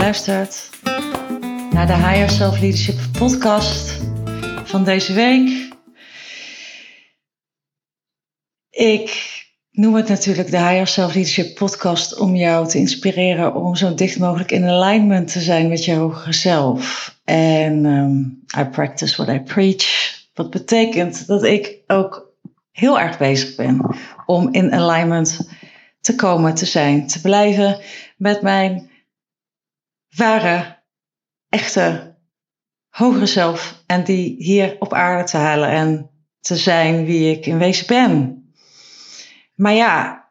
geluisterd naar de Higher Self Leadership podcast van deze week. Ik noem het natuurlijk de Higher Self Leadership podcast om jou te inspireren om zo dicht mogelijk in alignment te zijn met je hogere zelf. En um, I practice what I preach. Wat betekent dat ik ook heel erg bezig ben om in alignment te komen, te zijn, te blijven met mijn ware, echte, hogere zelf. En die hier op aarde te halen en te zijn wie ik in wezen ben. Maar ja,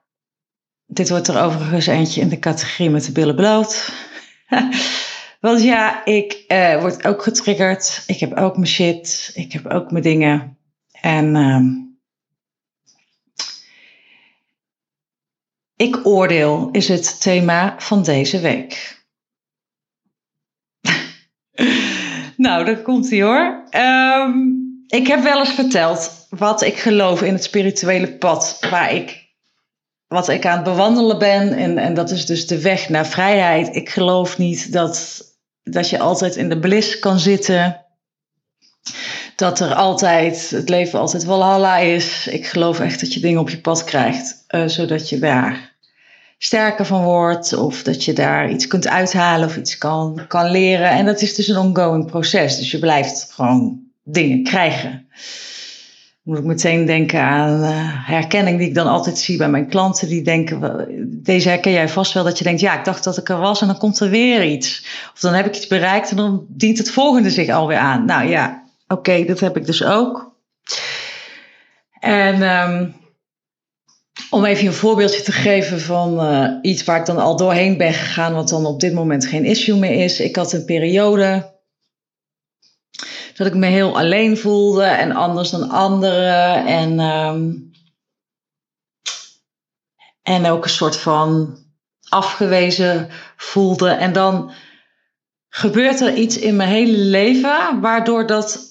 dit wordt er overigens eentje in de categorie met de billen bloot. Want ja, ik uh, word ook getriggerd. Ik heb ook mijn shit. Ik heb ook mijn dingen. En uh, ik oordeel is het thema van deze week. Nou, daar komt hij hoor. Um, ik heb wel eens verteld wat ik geloof in het spirituele pad waar ik wat ik aan het bewandelen ben. En, en dat is dus de weg naar vrijheid. Ik geloof niet dat, dat je altijd in de bliss kan zitten. Dat er altijd, het leven altijd walhalla is. Ik geloof echt dat je dingen op je pad krijgt. Uh, zodat je daar sterker van wordt. Of dat je daar iets kunt uithalen of iets kan, kan leren. En dat is dus een ongoing proces. Dus je blijft gewoon dingen krijgen moet ik meteen denken aan uh, herkenning die ik dan altijd zie bij mijn klanten. Die denken, deze herken jij vast wel, dat je denkt, ja, ik dacht dat ik er was en dan komt er weer iets. Of dan heb ik iets bereikt en dan dient het volgende zich alweer aan. Nou ja, oké, dat heb ik dus ook. En um, om even een voorbeeldje te geven van uh, iets waar ik dan al doorheen ben gegaan, wat dan op dit moment geen issue meer is. Ik had een periode dat ik me heel alleen voelde en anders dan anderen. En, um, en ook een soort van afgewezen voelde. En dan gebeurt er iets in mijn hele leven waardoor dat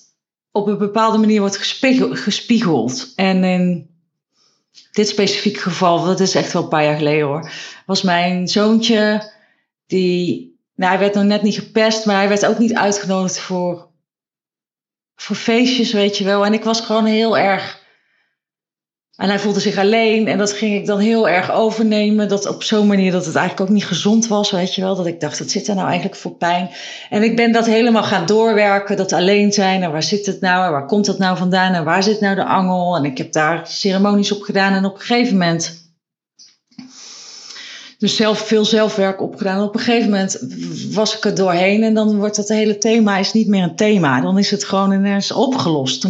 op een bepaalde manier wordt gespiegeld. En in dit specifieke geval, dat is echt wel een paar jaar geleden hoor, was mijn zoontje die, nou hij werd nog net niet gepest, maar hij werd ook niet uitgenodigd voor voor feestjes, weet je wel. En ik was gewoon heel erg. En hij voelde zich alleen en dat ging ik dan heel erg overnemen. Dat op zo'n manier dat het eigenlijk ook niet gezond was, weet je wel. Dat ik dacht, wat zit er nou eigenlijk voor pijn? En ik ben dat helemaal gaan doorwerken, dat alleen zijn. En waar zit het nou? En waar komt dat nou vandaan? En waar zit nou de angel? En ik heb daar ceremonies op gedaan. En op een gegeven moment dus zelf veel zelfwerk opgedaan. Op een gegeven moment was ik er doorheen en dan wordt dat hele thema is niet meer een thema. Dan is het gewoon ineens opgelost.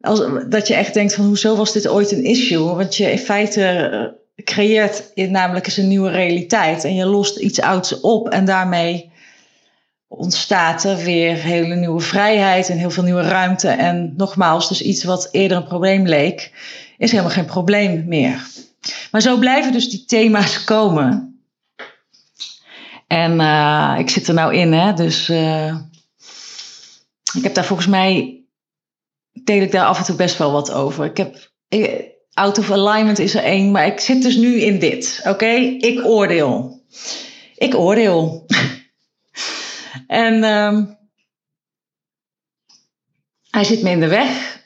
Als, dat je echt denkt van hoezo was dit ooit een issue? Want je in feite eh, creëert namelijk eens een nieuwe realiteit en je lost iets ouds op en daarmee ontstaat er weer hele nieuwe vrijheid en heel veel nieuwe ruimte. En nogmaals, dus iets wat eerder een probleem leek, is helemaal geen probleem meer. Maar zo blijven dus die thema's komen. En uh, ik zit er nou in, hè, dus uh, ik heb daar volgens mij, deel ik daar af en toe best wel wat over. Ik heb, ik, out of alignment is er één, maar ik zit dus nu in dit, oké? Ik oordeel. Ik oordeel. en um, hij zit me in de weg.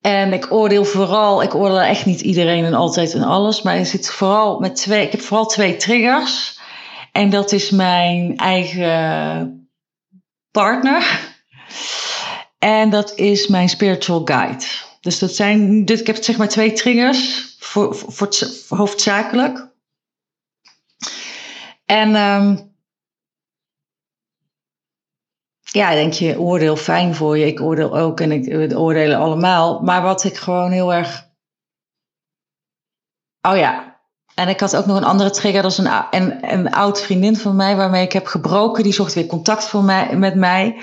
En ik oordeel vooral, ik oordeel echt niet iedereen en altijd en alles, maar ik zit vooral met twee, ik heb vooral twee triggers. En dat is mijn eigen partner. En dat is mijn spiritual guide. Dus dat zijn, dus ik heb zeg maar twee triggers, voor, voor, voor hoofdzakelijk. En um, ja, denk je, oordeel fijn voor je. Ik oordeel ook en ik we oordelen allemaal. Maar wat ik gewoon heel erg. Oh ja. En ik had ook nog een andere trigger. Dat is een, een, een oud vriendin van mij waarmee ik heb gebroken. Die zocht weer contact voor mij, met mij.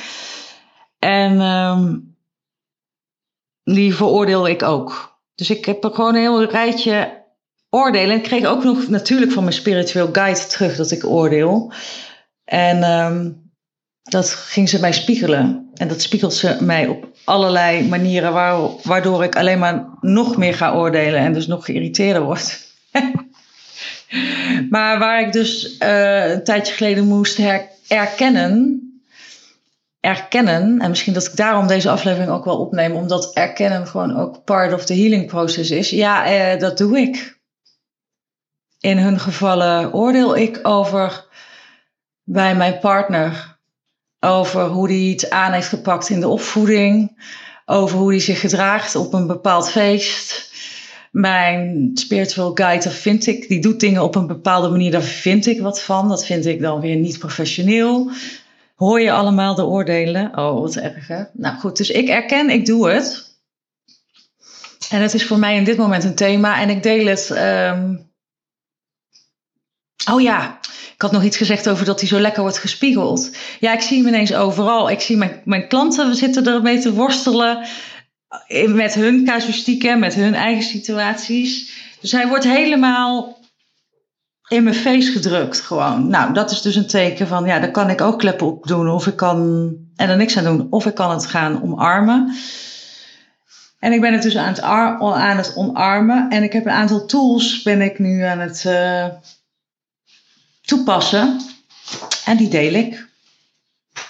En um, die veroordeel ik ook. Dus ik heb er gewoon een heel rijtje oordelen. En ik kreeg ook nog natuurlijk van mijn spiritueel guide terug dat ik oordeel. En um, dat ging ze mij spiegelen. En dat spiegelt ze mij op allerlei manieren waardoor ik alleen maar nog meer ga oordelen en dus nog geïrriteerder word. Maar waar ik dus uh, een tijdje geleden moest her erkennen. Erkennen, en misschien dat ik daarom deze aflevering ook wel opneem, omdat erkennen gewoon ook part of the healing process is. Ja, uh, dat doe ik. In hun gevallen oordeel ik over bij mijn partner. Over hoe hij het aan heeft gepakt in de opvoeding. Over hoe hij zich gedraagt op een bepaald feest. Mijn spiritual guide, daar vind ik, die doet dingen op een bepaalde manier, daar vind ik wat van. Dat vind ik dan weer niet professioneel. Hoor je allemaal de oordelen? Oh, wat erg hè? Nou goed, dus ik erken, ik doe het. En het is voor mij in dit moment een thema en ik deel het. Um... Oh ja, ik had nog iets gezegd over dat hij zo lekker wordt gespiegeld. Ja, ik zie hem ineens overal. Ik zie mijn, mijn klanten, zitten ermee te worstelen met hun casuïstieken, met hun eigen situaties. Dus hij wordt helemaal in mijn face gedrukt gewoon. Nou, dat is dus een teken van, ja, daar kan ik ook kleppen op doen. Of ik kan en er niks aan doen. Of ik kan het gaan omarmen. En ik ben het dus aan het, aan het omarmen. En ik heb een aantal tools ben ik nu aan het uh, toepassen. En die deel ik.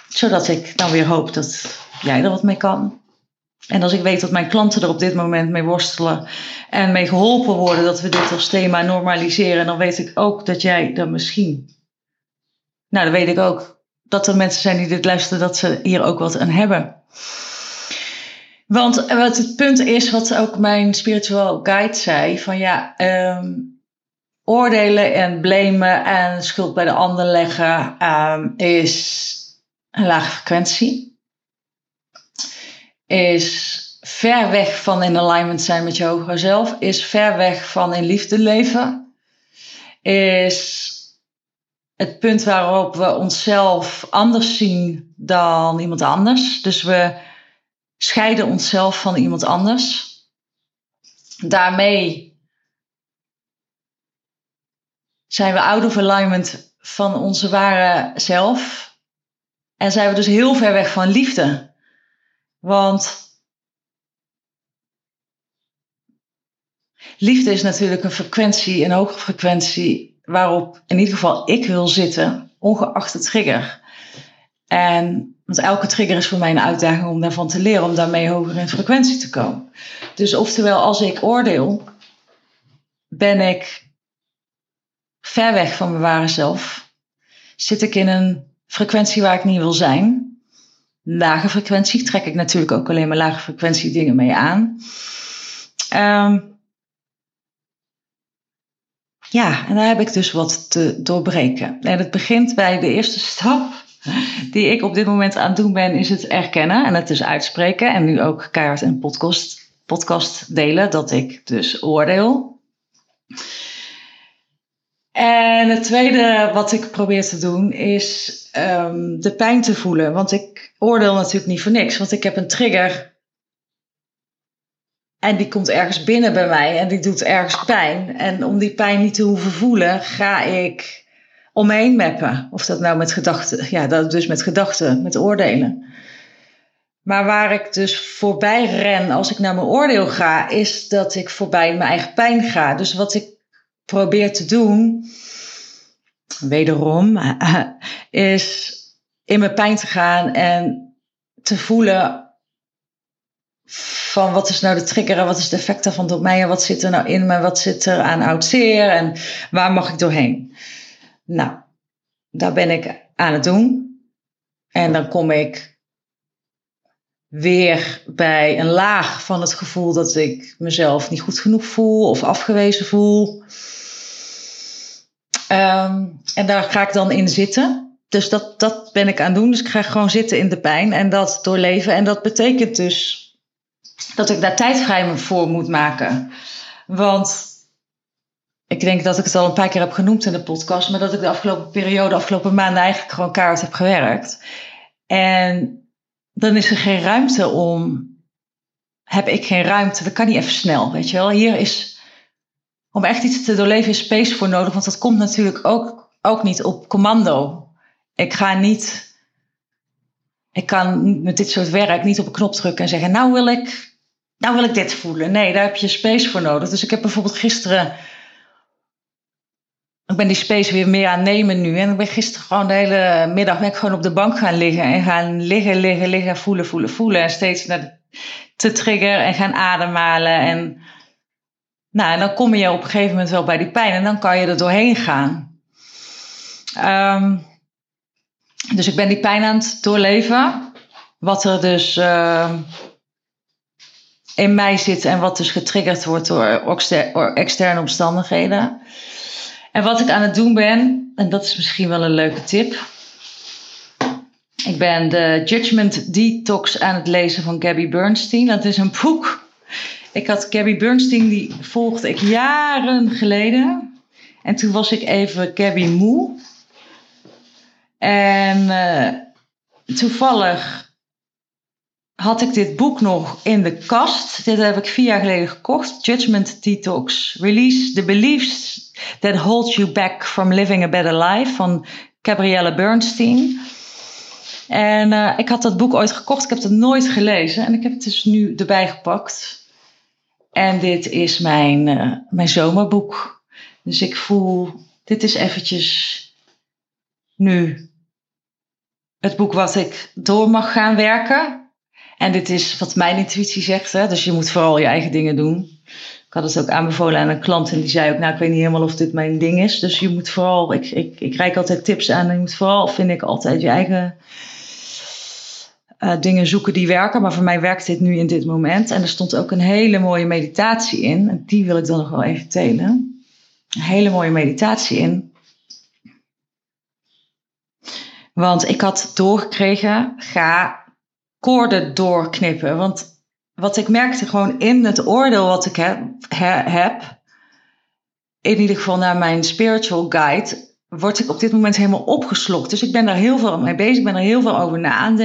Zodat ik dan weer hoop dat jij er wat mee kan. En als ik weet dat mijn klanten er op dit moment mee worstelen en mee geholpen worden dat we dit als thema normaliseren, dan weet ik ook dat jij er misschien. Nou, dan weet ik ook dat er mensen zijn die dit luisteren, dat ze hier ook wat aan hebben. Want wat het punt is, wat ook mijn spiritual guide zei: van ja, um, oordelen en blamen en schuld bij de ander leggen um, is een lage frequentie is ver weg van in alignment zijn met je hogere zelf, is ver weg van in liefde leven, is het punt waarop we onszelf anders zien dan iemand anders. Dus we scheiden onszelf van iemand anders. Daarmee zijn we out of alignment van onze ware zelf. En zijn we dus heel ver weg van liefde. Want liefde is natuurlijk een frequentie, een hoge frequentie, waarop in ieder geval ik wil zitten, ongeacht de trigger. En, want elke trigger is voor mij een uitdaging om daarvan te leren, om daarmee hoger in frequentie te komen. Dus oftewel, als ik oordeel, ben ik ver weg van mijn ware zelf. Zit ik in een frequentie waar ik niet wil zijn lage frequentie. Trek ik natuurlijk ook alleen maar lage frequentie dingen mee aan. Um, ja, en daar heb ik dus wat te doorbreken. En het begint bij de eerste stap die ik op dit moment aan het doen ben, is het erkennen en het dus uitspreken. En nu ook keihard een podcast, podcast delen dat ik dus oordeel. En het tweede wat ik probeer te doen is um, de pijn te voelen. Want ik oordeel natuurlijk niet voor niks, want ik heb een trigger. En die komt ergens binnen bij mij en die doet ergens pijn. En om die pijn niet te hoeven voelen, ga ik omheen mappen. Of dat nou met gedachten, ja, dat dus met gedachten, met oordelen. Maar waar ik dus voorbij ren als ik naar mijn oordeel ga, is dat ik voorbij mijn eigen pijn ga. Dus wat ik probeer te doen, wederom, is in mijn pijn te gaan en te voelen van wat is nou de trigger en wat is de effect daarvan op mij en wat zit er nou in me, wat zit er aan oud zeer en waar mag ik doorheen. Nou, daar ben ik aan het doen. En dan kom ik weer bij een laag van het gevoel dat ik mezelf niet goed genoeg voel of afgewezen voel. Ehm, en daar ga ik dan in zitten. Dus dat, dat ben ik aan het doen. Dus ik ga gewoon zitten in de pijn en dat doorleven. En dat betekent dus dat ik daar tijd vrij voor moet maken. Want ik denk dat ik het al een paar keer heb genoemd in de podcast, maar dat ik de afgelopen periode, de afgelopen maanden eigenlijk gewoon kaart heb gewerkt. En dan is er geen ruimte om. Heb ik geen ruimte? Dat kan niet even snel, weet je wel. Hier is om echt iets te doorleven is space voor nodig. Want dat komt natuurlijk ook, ook niet op commando. Ik ga niet. Ik kan met dit soort werk niet op een knop drukken en zeggen: Nou wil ik, nou wil ik dit voelen. Nee, daar heb je space voor nodig. Dus ik heb bijvoorbeeld gisteren ik ben die space weer meer aan nemen nu. En ik ben gisteren gewoon de hele middag ben ik gewoon op de bank gaan liggen. En gaan liggen, liggen, liggen, voelen, voelen, voelen. En steeds naar te trigger en gaan ademhalen. En, nou, en dan kom je op een gegeven moment wel bij die pijn. En dan kan je er doorheen gaan. Ehm, dus ik ben die pijn aan het doorleven. Wat er dus ehm, in mij zit en wat dus getriggerd wordt door externe omstandigheden. En wat ik aan het doen ben, en dat is misschien wel een leuke tip. Ik ben de Judgment Detox aan het lezen van Gabby Bernstein. Dat is een boek. Ik had Gabby Bernstein, die volgde ik jaren geleden. En toen was ik even Gabby moe. En uh, toevallig had ik dit boek nog in de kast. Dit heb ik vier jaar geleden gekocht. Judgment Detox. Release the beliefs that hold you back from living a better life van Gabrielle Bernstein. En uh, ik had dat boek ooit gekocht. Ik heb het nooit gelezen. En ik heb het dus nu erbij gepakt. En dit is mijn, uh, mijn zomerboek. Dus ik voel, dit is eventjes nu het boek wat ik door mag gaan werken. En dit is wat mijn intuïtie zegt. Hè? Dus je moet vooral je eigen dingen doen. Ik had het ook aanbevolen aan een klant en die zei ook, nou ik weet niet helemaal of dit mijn ding is. Dus je moet vooral, ik, ik, ik reik altijd tips aan je moet vooral, vind ik, altijd je eigen uh, dingen zoeken die werken. Maar voor mij werkt dit nu in dit moment. En er stond ook een hele mooie meditatie in. En die wil ik dan nog wel even delen. Een hele mooie meditatie in. Want ik had doorgekregen, ga koorden doorknippen. Want wat ik merkte gewoon in het oordeel wat ik heb in ieder geval naar mijn spiritual guide, word ik op dit moment helemaal opgeslokt. Dus ik ben daar heel veel mee bezig, ik ben er heel veel over na aan.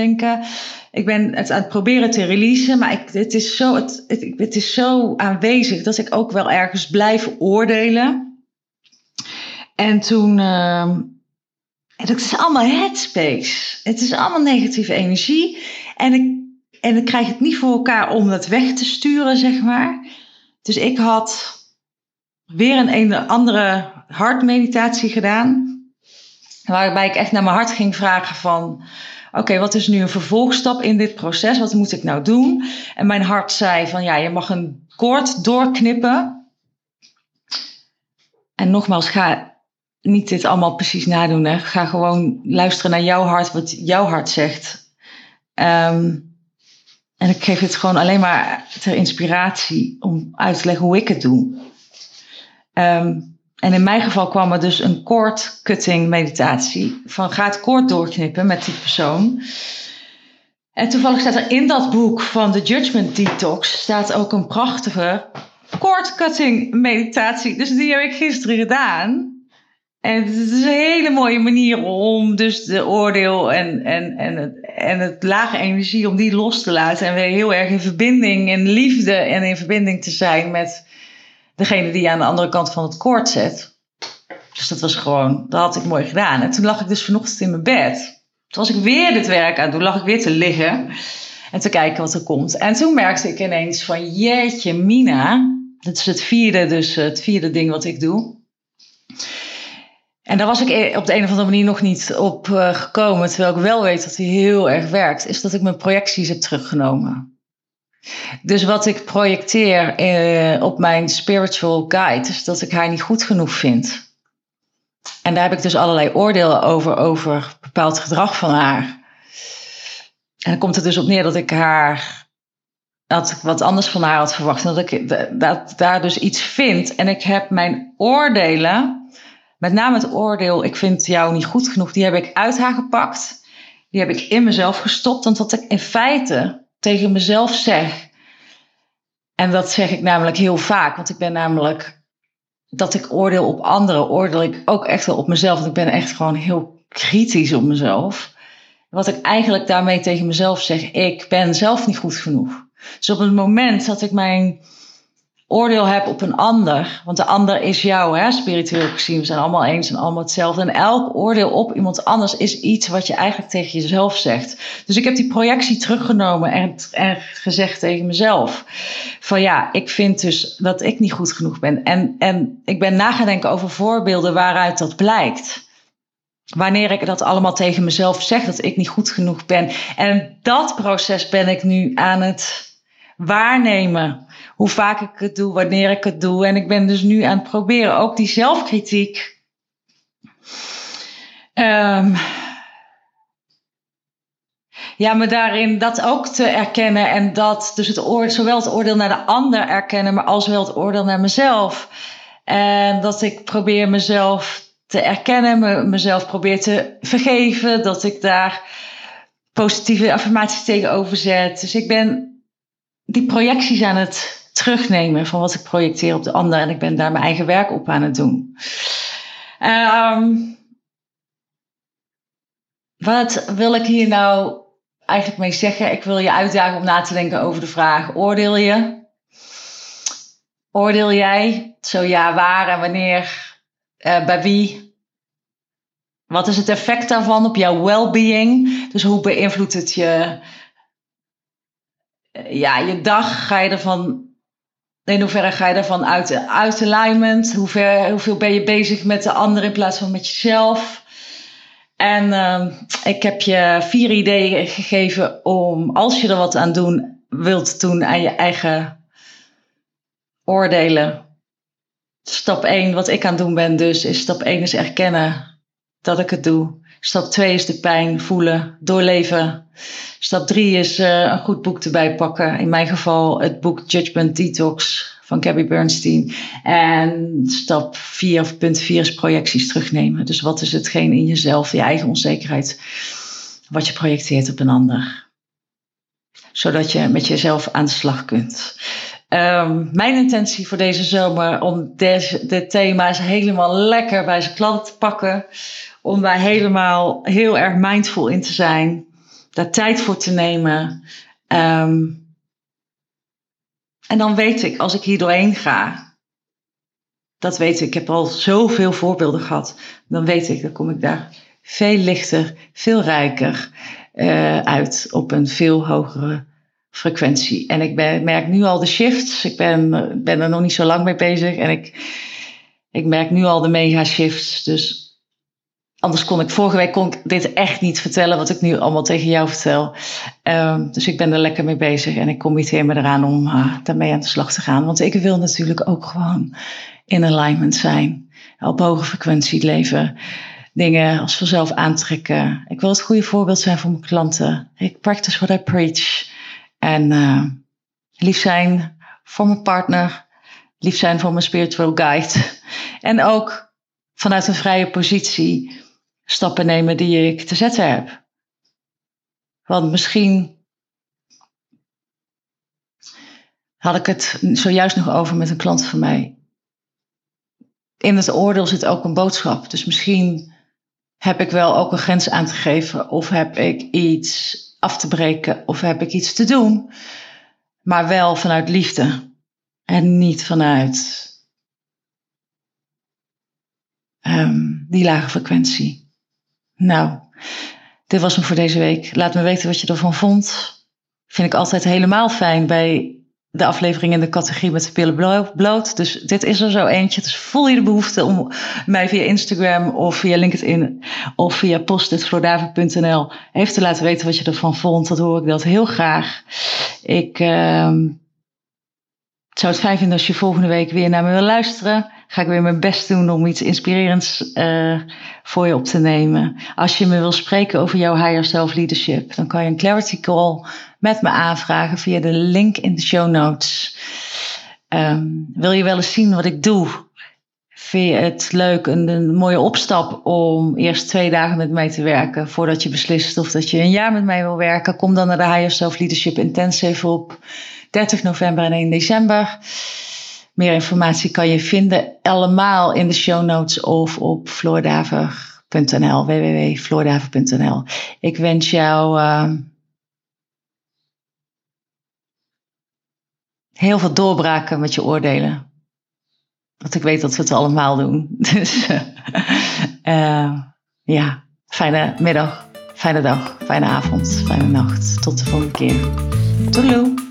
Ik ben het aan het proberen te releasen, maar ik, het, is zo, het, het, is zo aanwezig dat ik ook wel ergens blijf oordelen. En toen, uh, het is allemaal headspace. Het is allemaal negatieve energie. En ik, en ik krijg het niet voor elkaar om het weg te sturen, zeg maar. Dus ik had weer een, andere hartmeditatie gedaan. Waarbij ik echt naar mijn hart ging vragen van... Oké, wat is nu een vervolgstap in dit proces? Wat moet ik nou doen? En mijn hart zei van ja, je mag een koord doorknippen. En nogmaals, ga niet dit allemaal precies nadoen. Hè. Ga gewoon luisteren naar jouw hart, wat jouw hart zegt. Um, en ik geef het gewoon alleen maar ter inspiratie om uit te leggen hoe ik het doe. Um, en in mijn geval kwam er dus een cord cutting meditatie. Van ga het koord doorknippen met die persoon. En toevallig staat er in dat boek van The Judgment Detox staat ook een prachtige cord cutting meditatie. Dus die heb ik gisteren gedaan. En het is een hele mooie manier om dus de oordeel en, en, en, het, en het lage energie, om die los te laten. En weer heel erg in verbinding, in liefde en in verbinding te zijn met degene die je aan de andere kant van het koord zet. Dus dat was gewoon, dat had ik mooi gedaan. En toen lag ik dus vanochtend in mijn bed. Toen was ik weer dit werk aan toen lag ik weer te liggen en te kijken wat er komt. En toen merkte ik ineens van, jeetje Mina, dat is het vierde, dus het vierde ding wat ik doe. En daar was ik e- op de een of andere manier nog niet op uh, gekomen. Terwijl ik wel weet dat hij heel erg werkt. Is dat ik mijn projecties heb teruggenomen. Dus wat ik projecteer uh, op mijn spiritual guide. Is dat ik haar niet goed genoeg vind. En daar heb ik dus allerlei oordelen over. Over bepaald gedrag van haar. En dan komt het dus op neer dat ik haar dat ik wat anders van haar had verwacht. En dat ik daar dus iets vind. En ik heb mijn oordelen met name het oordeel, ik vind jou niet goed genoeg, die heb ik uit haar gepakt. Die heb ik in mezelf gestopt. Want ik in feite tegen mezelf zeg, en dat zeg ik namelijk heel vaak, want ik ben namelijk dat ik oordeel op anderen, oordeel ik ook echt wel op mezelf. Want ik ben echt gewoon heel kritisch op mezelf. Wat ik eigenlijk daarmee tegen mezelf zeg, ik ben zelf niet goed genoeg. Dus op het moment dat ik mijn oordeel heb op een ander, want de ander is jou, hè, spiritueel gezien, we zijn allemaal eens en allemaal hetzelfde. En elk oordeel op iemand anders is iets wat je eigenlijk tegen jezelf zegt. Dus ik heb die projectie teruggenomen en, en gezegd tegen mezelf: van ja, ik vind dus dat ik niet goed genoeg ben. En, en ik ben nagedenken over voorbeelden waaruit dat blijkt. Wanneer ik dat allemaal tegen mezelf zeg, dat ik niet goed genoeg ben. En dat proces ben ik nu aan het waarnemen. Hoe vaak ik het doe, wanneer ik het doe. En ik ben dus nu aan het proberen ook die zelfkritiek. Um, ja, maar daarin dat ook te erkennen en dat dus het oordeel, zowel het oordeel naar de ander erkennen, maar als wel het oordeel naar mezelf. En dat ik probeer mezelf te erkennen, me, mezelf probeer te vergeven, dat ik daar positieve affirmaties tegenover zet. Dus ik ben die projecties aan het terugnemen van wat ik projecteer op de ander. En ik ben daar mijn eigen werk op aan het doen. Um, wat wil ik hier nou eigenlijk mee zeggen? Ik wil je uitdagen om na te denken over de vraag: oordeel je? Oordeel jij? Zo ja, waar en wanneer? Uh, bij wie? Wat is het effect daarvan op jouw well-being? Dus hoe beïnvloedt het je ja, je dag ga je ervan. In hoeverre ga je ervan uit, uit alignment? Hoe hoeveel ben je bezig met de ander in plaats van met jezelf? En uh, ik heb je vier ideeën gegeven om, als je er wat aan doen wilt doen, aan je eigen oordelen. Stap 1, wat ik aan het doen ben dus, is stap 1 is erkennen dat ik het doe. Stap 2 is de pijn voelen, doorleven. Stap 3 is uh, een goed boek erbij pakken. In mijn geval het boek Judgment Detox van Gabby Bernstein. En stap 4 of punt 4 is projecties terugnemen. Dus wat is hetgeen in jezelf, je eigen onzekerheid, wat je projecteert op een ander. Zodat je met jezelf aan de slag kunt. Um, mijn intentie voor deze zomer om deze, thema's helemaal lekker bij zijn klanten te pakken om daar helemaal heel erg mindful in te zijn, daar tijd voor te nemen. Um, en dan weet ik, als ik hier doorheen ga, dat weet ik, ik heb al zoveel voorbeelden gehad, dan weet ik, dan kom ik daar veel lichter, veel rijker uh, uit op een veel hogere frequentie. En ik merk nu al de shifts. Ik ben, ben er nog niet zo lang mee bezig. En ik, ik merk nu al de mega shifts. Dus Anders kon ik vorige week kon ik dit echt niet vertellen wat ik nu allemaal tegen jou vertel. Um, dus ik ben er lekker mee bezig en ik committeer me eraan om uh, daarmee aan de slag te gaan. Want ik wil natuurlijk ook gewoon in alignment zijn. Op hoge frequentie leven. Dingen als vanzelf aantrekken. Ik wil het goede voorbeeld zijn voor mijn klanten. Ik practice what I preach. En uh, lief zijn voor mijn partner. Lief zijn voor mijn spiritual guide. En ook vanuit een vrije positie stappen nemen die ik te zetten heb. Want misschien had ik het zojuist nog over met een klant van mij. In het oordeel zit ook een boodschap. Dus misschien heb ik wel ook een grens aan te geven, of heb ik iets af te breken, of heb ik iets te doen, maar wel vanuit liefde en niet vanuit um, die lage frequentie. Nou, dit was hem voor deze week. Laat me weten wat je ervan vond. Vind ik altijd helemaal fijn bij de aflevering in de categorie met de pillen bloot. Dus dit is er zo eentje. Dus voel je de behoefte om mij via Instagram of via LinkedIn of via post.floordavid.nl even te laten weten wat je ervan vond. Dat hoor ik dat heel graag. Ik uh, zou het fijn vinden als je volgende week weer naar me wil luisteren ga ik weer mijn best doen om iets inspirerends uh, voor je op te nemen. Als je me wil spreken over jouw higher self leadership, dan kan je een clarity call met me aanvragen via de link in de show notes. Um, wil je wel eens zien wat ik doe? Vind je het leuk, een, een mooie opstap om eerst twee dagen met mij te werken voordat je beslist of dat je een jaar met mij wil werken? Kom dan naar de Higher Self Leadership Intensive op 30 november en 1 december. Meer informatie kan je vinden allemaal in de show notes of op floordaver.nl, www.floordaver.nl. Ik wens jou uh, heel veel doorbraken met je oordelen. Want ik weet dat we het allemaal doen. Dus uh, ja, fijne middag, fijne dag, fijne avond, fijne nacht. Tot de volgende keer. Toedeloe.